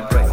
vibrate.